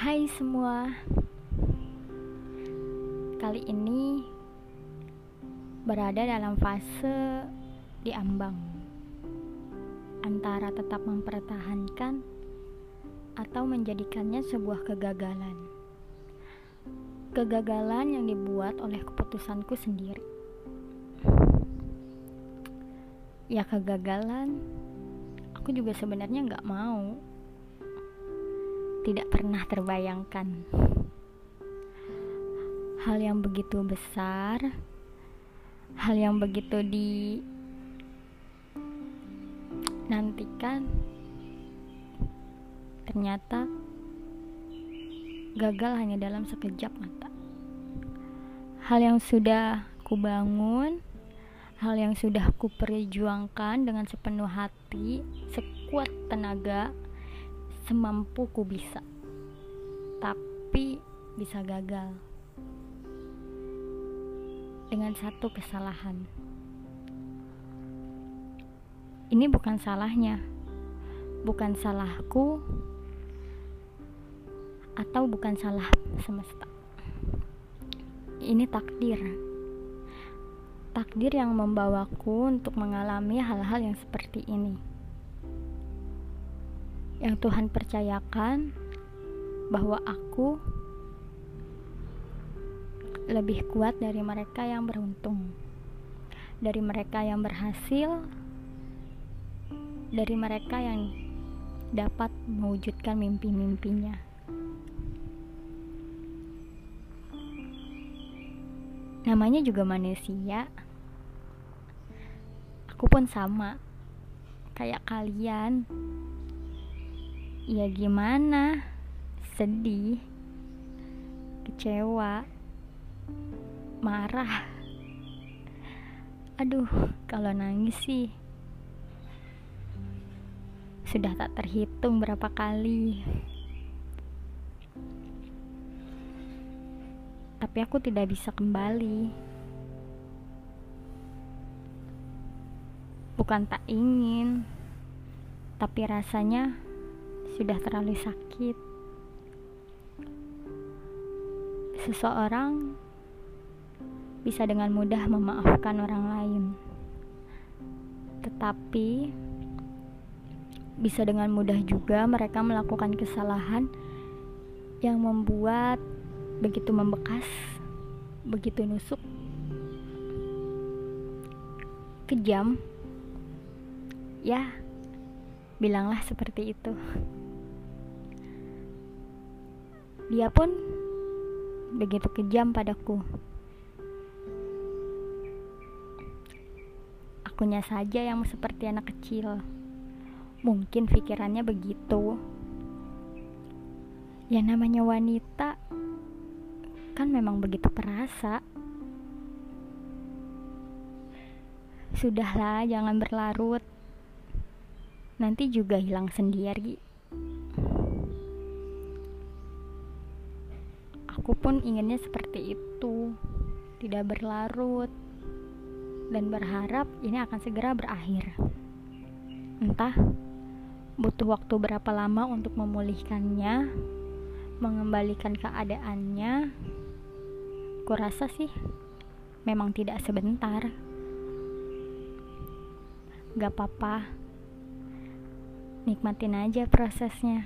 Hai semua, kali ini berada dalam fase diambang antara tetap mempertahankan atau menjadikannya sebuah kegagalan. Kegagalan yang dibuat oleh keputusanku sendiri. Ya kegagalan, aku juga sebenarnya nggak mau tidak pernah terbayangkan. Hal yang begitu besar, hal yang begitu di nantikan, ternyata gagal hanya dalam sekejap mata. Hal yang sudah kubangun, hal yang sudah kuperjuangkan dengan sepenuh hati, sekuat tenaga, semampuku bisa tapi bisa gagal. Dengan satu kesalahan. Ini bukan salahnya. Bukan salahku atau bukan salah semesta. Ini takdir. Takdir yang membawaku untuk mengalami hal-hal yang seperti ini yang Tuhan percayakan bahwa aku lebih kuat dari mereka yang beruntung, dari mereka yang berhasil, dari mereka yang dapat mewujudkan mimpi-mimpinya. Namanya juga manusia. Aku pun sama, kayak kalian ya gimana? Sedih? Kecewa? Marah? Aduh kalau nangis sih sudah tak terhitung berapa kali. Tapi aku tidak bisa kembali. Bukan tak ingin tapi rasanya sudah terlalu sakit. Seseorang bisa dengan mudah memaafkan orang lain, tetapi bisa dengan mudah juga mereka melakukan kesalahan yang membuat begitu membekas, begitu nusuk, kejam. Ya, bilanglah seperti itu. Dia pun begitu kejam padaku. Akunya saja yang seperti anak kecil. Mungkin pikirannya begitu. Ya namanya wanita kan memang begitu perasa. Sudahlah, jangan berlarut. Nanti juga hilang sendiri. Aku pun inginnya seperti itu, tidak berlarut, dan berharap ini akan segera berakhir. Entah butuh waktu berapa lama untuk memulihkannya, mengembalikan keadaannya. Kurasa sih memang tidak sebentar. Gak apa-apa, nikmatin aja prosesnya.